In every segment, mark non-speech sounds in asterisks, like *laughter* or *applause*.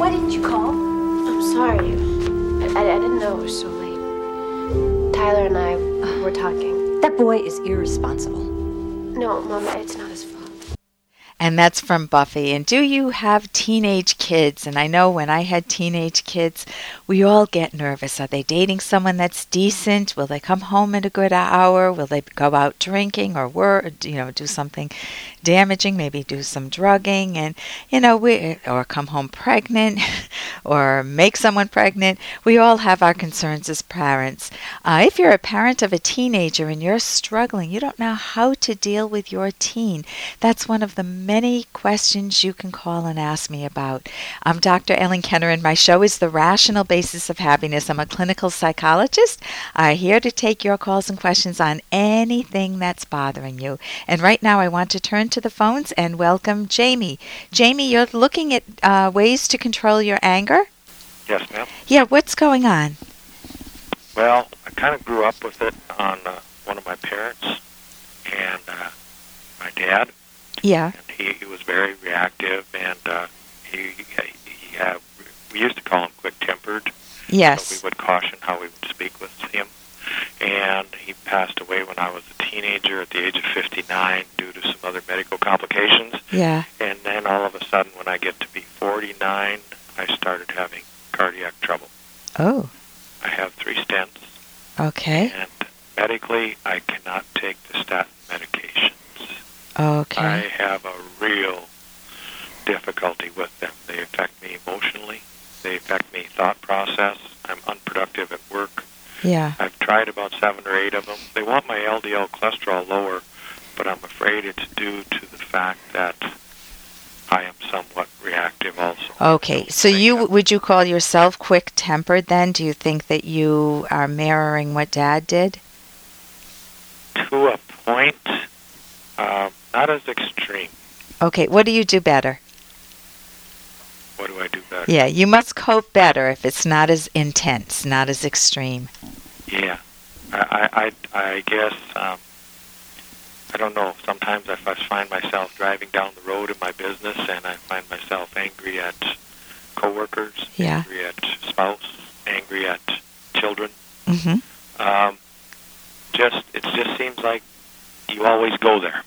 Why didn't you call? I'm sorry. I, I, I didn't know it was so late. Tyler and I were talking. That boy is irresponsible. No, Mama, it's not his fault. And that's from Buffy. And do you have teenage kids? And I know when I had teenage kids, we all get nervous. Are they dating someone that's decent? Will they come home at a good hour? Will they go out drinking or work, you know, do something damaging, maybe do some drugging and you know, we or come home pregnant *laughs* or make someone pregnant. We all have our concerns as parents. Uh, if you're a parent of a teenager and you're struggling, you don't know how to deal with your teen. That's one of the many questions you can call and ask me about. I'm Dr. Ellen Kenner, and my show is The Rational Basis of Happiness. I'm a clinical psychologist. I'm here to take your calls and questions on anything that's bothering you. And right now, I want to turn to the phones and welcome Jamie. Jamie, you're looking at uh, ways to control your anger? Yes, ma'am. Yeah, what's going on? Well, I kind of grew up with it on uh, one of my parents and uh, my dad. Yeah. And he, he was very reactive, and uh, he he had, we used to call him quick-tempered. So we would caution how we would speak with him. And he passed away when I was a teenager at the age of 59 due to some other medical complications. Yeah. And then all of a sudden, when I get to be 49, I started having cardiac trouble. Oh, I have three stents, okay. and medically, I cannot take the statin medications. Okay. I have a real difficulty with them. They affect me emotionally. They affect me thought process. I'm unproductive at work. Yeah. I've tried about seven or eight of them. They want my LDL cholesterol lower, but I'm afraid it's due to the fact that I am somewhat reactive also. Okay. So you I'm- would you call yourself quick-tempered then? Do you think that you are mirroring what dad did? to a point, um, not as extreme. Okay. What do you do better? What do I do better? Yeah, you must cope better if it's not as intense, not as extreme. Yeah, I, I, I, guess um, I don't know. Sometimes I find myself driving down the road in my business, and I find myself angry at coworkers, Yeah. angry at spouse, angry at children. Mhm. Um, just it just seems like you always go there.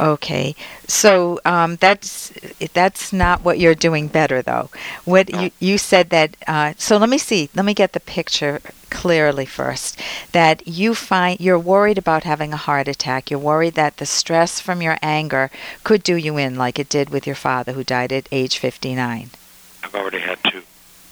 Okay. So um, that's that's not what you're doing better though. What No. you you said that uh, so let me see. Let me get the picture clearly first. That you find you're worried about having a heart attack. You're worried that the stress from your anger could do you in like it did with your father who died at age 59. I've already had two,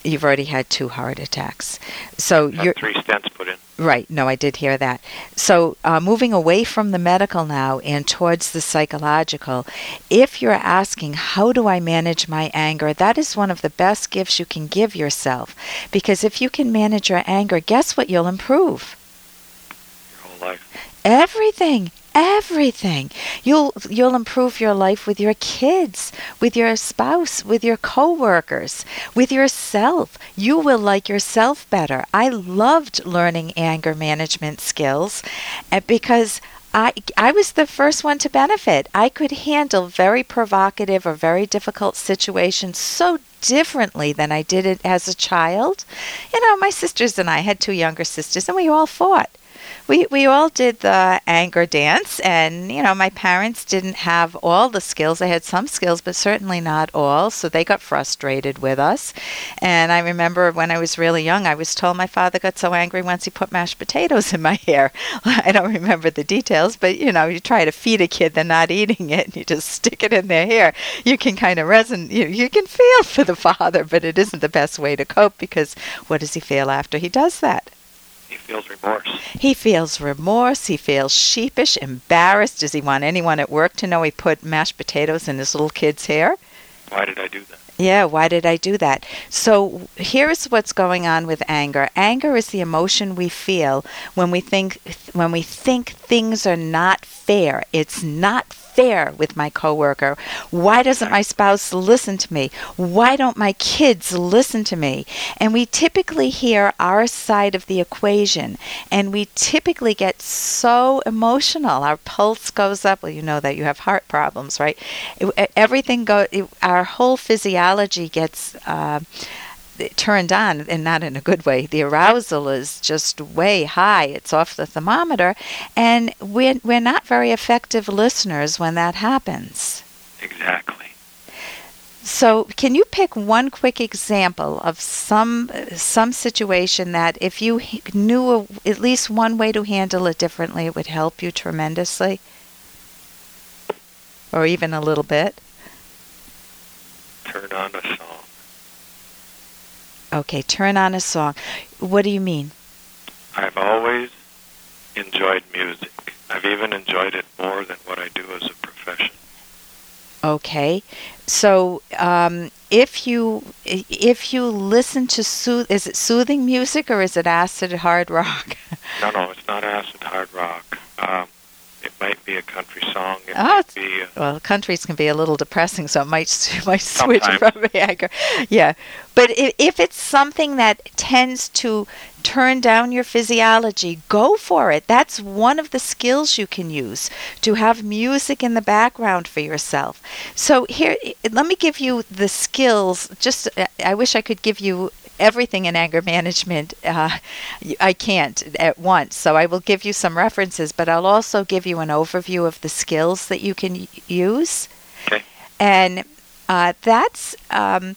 You've already had two heart attacks. So you're three stents put in. Right. No, I did hear that. So, uh, moving away from the medical now and towards the psychological, if you're asking, how do I manage my anger? That is one of the best gifts you can give yourself. Because if you can manage your anger, guess what? You'll improve. Your whole life. Everything. Everything. You'll you'll improve your life with your kids, with your spouse, with your coworkers, with yourself. You will like yourself better. I loved learning anger management skills uh, because I, I was the first one to benefit. I could handle very provocative or very difficult situations so differently than I did it as a child. You know, my sisters and I had two younger sisters, and we all fought we we all did the anger dance and you know my parents didn't have all the skills. They had some skills but certainly not all. So they got frustrated with us. And i remember when i was really young i was told my father got so angry once he put mashed potatoes in my *laughs* hair. I don't remember the details but you know you try to feed a kid they're not eating it and you just stick it in their hair. You can kind of resonate you, you can feel for the *laughs* father but it isn't the best way to cope because what does he feel after he does that He feels remorse. he feels remorse. He feels sheepish, embarrassed. Does he want anyone at work to know he put mashed potatoes in his little kid's hair? Why did I do that? Yeah, why did I do that? So here's what's going on with anger. Anger is the emotion we feel when we think when we think things are not fair. It's not fair with my coworker. Why doesn't my spouse listen to me? Why don't my kids listen to me? And we typically hear our side of the equation and we typically get so emotional. Our pulse goes up. Well, you know that you have heart problems, right? Everything go our whole physiology gets uh, turned on, and not in a good way. The arousal is just way high. It's off the thermometer, and we're we're not very effective listeners when that happens. Exactly. So, can you pick one quick example of some some situation that if you knew a, at least one way to handle it differently, it would help you tremendously, or even a little bit? Turn on a song. Okay, turn on a song. What do you mean? I've always enjoyed music. I've even enjoyed it more than what I do as a profession. Okay, so um, if you if you listen to sooth, is it soothing music or is it acid hard rock? No, no, it's not acid hard rock. Um, it might be a country song. It Oh, be. Uh, well, countries can be a little depressing, so it might *laughs* might switch Sometimes. from anger. Yeah, but if, if it's something that tends to turn down your physiology, go for it. That's one of the skills you can use to have music in the background for yourself. So here, let me give you the skills. Just, uh, I wish I could give you everything in anger management. Uh, I can't at once, so I will give you some references, but I'll also give you an overview of the skills that you can use. Okay. And uh, that's um,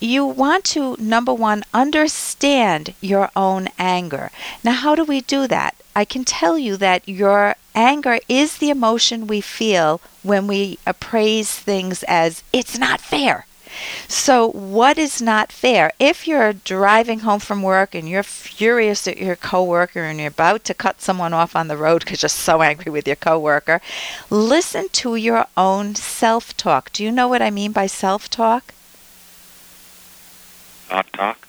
you want to number one understand your own anger. Now, how do we do that? I can tell you that your anger is the emotion we feel when we appraise things as it's not fair. So, what is not fair? If you're driving home from work and you're furious at your coworker and you're about to cut someone off on the road because you're so angry with your coworker, listen to your own self talk. Do you know what I mean by self talk? Thought talk.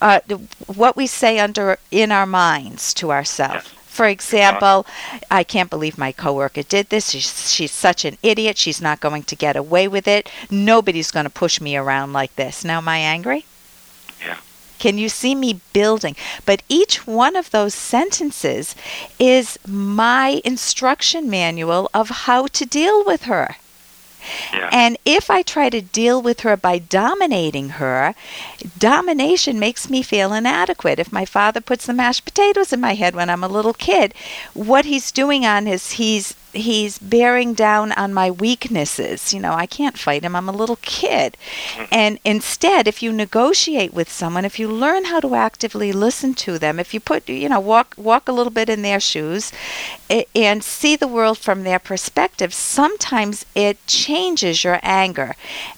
Uh, what we say under in our minds to ourselves. Yes. For example, I can't believe my coworker did this. She's, she's such an idiot. She's not going to get away with it. Nobody's going to push me around like this. Now, am I angry? Yeah. Can you see me building? But each one of those sentences is my instruction manual of how to deal with her. Yeah. And if I try to deal with her by dominating her, domination makes me feel inadequate. If my father puts the mashed potatoes in my head when I'm a little kid, what he's doing on is he's he's bearing down on my weaknesses. You know, I can't fight him. I'm a little kid. Mm-hmm. And instead, if you negotiate with someone, if you learn how to actively listen to them, if you put, you know, walk walk a little bit in their shoes and see the world from their perspective, sometimes it changes your anger.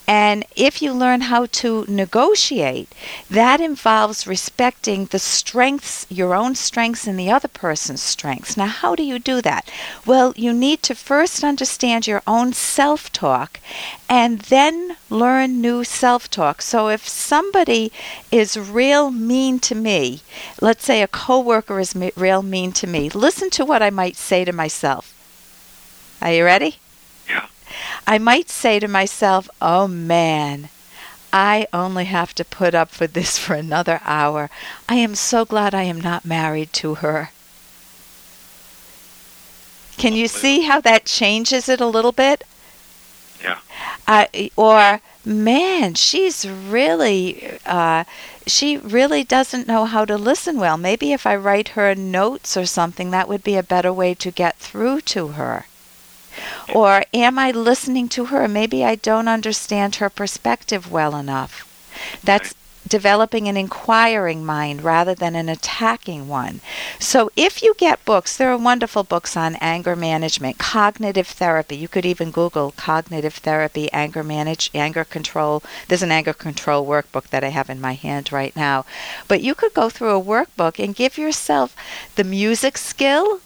And if you learn how to negotiate, that involves respecting the strengths, your own strengths, and the other person's strengths. Now, how do you do that? Well, you need to first understand your own self talk and then learn new self talk. So, if somebody is real mean to me, let's say a coworker is me- real mean to me, listen to what I might say to myself. Are you ready? Yeah. I might say to myself, oh man, I only have to put up with this *laughs* for another hour. I am so glad I am not married to her. Can you see how that changes it a little bit? Yeah. Uh, or, man, she's really, uh, she really doesn't know how to listen well. Maybe if I write her notes or something, that would be a better way to get through to her. Or am I listening to her? Maybe I don't understand her perspective well enough. That's developing an inquiring mind rather than an attacking one. So if you get books, there are wonderful books on anger management, cognitive therapy. You could even Google cognitive therapy, anger manage, anger control. There's an anger control workbook that I have in my hand right now. But you could go through a workbook and give yourself the music skill,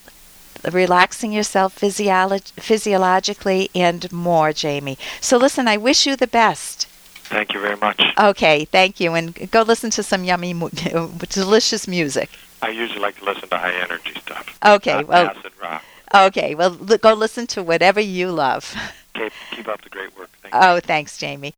relaxing yourself physiolo- physiologically and more, Jamie. So listen, I wish you the best. Thank you very much. Okay, thank you, and go listen to some yummy, *laughs* delicious music. I usually like to listen to high energy stuff. Okay, well, okay, well, l- go listen to whatever you love. Keep, keep up the great work. Thank you. Oh, thanks, Jamie.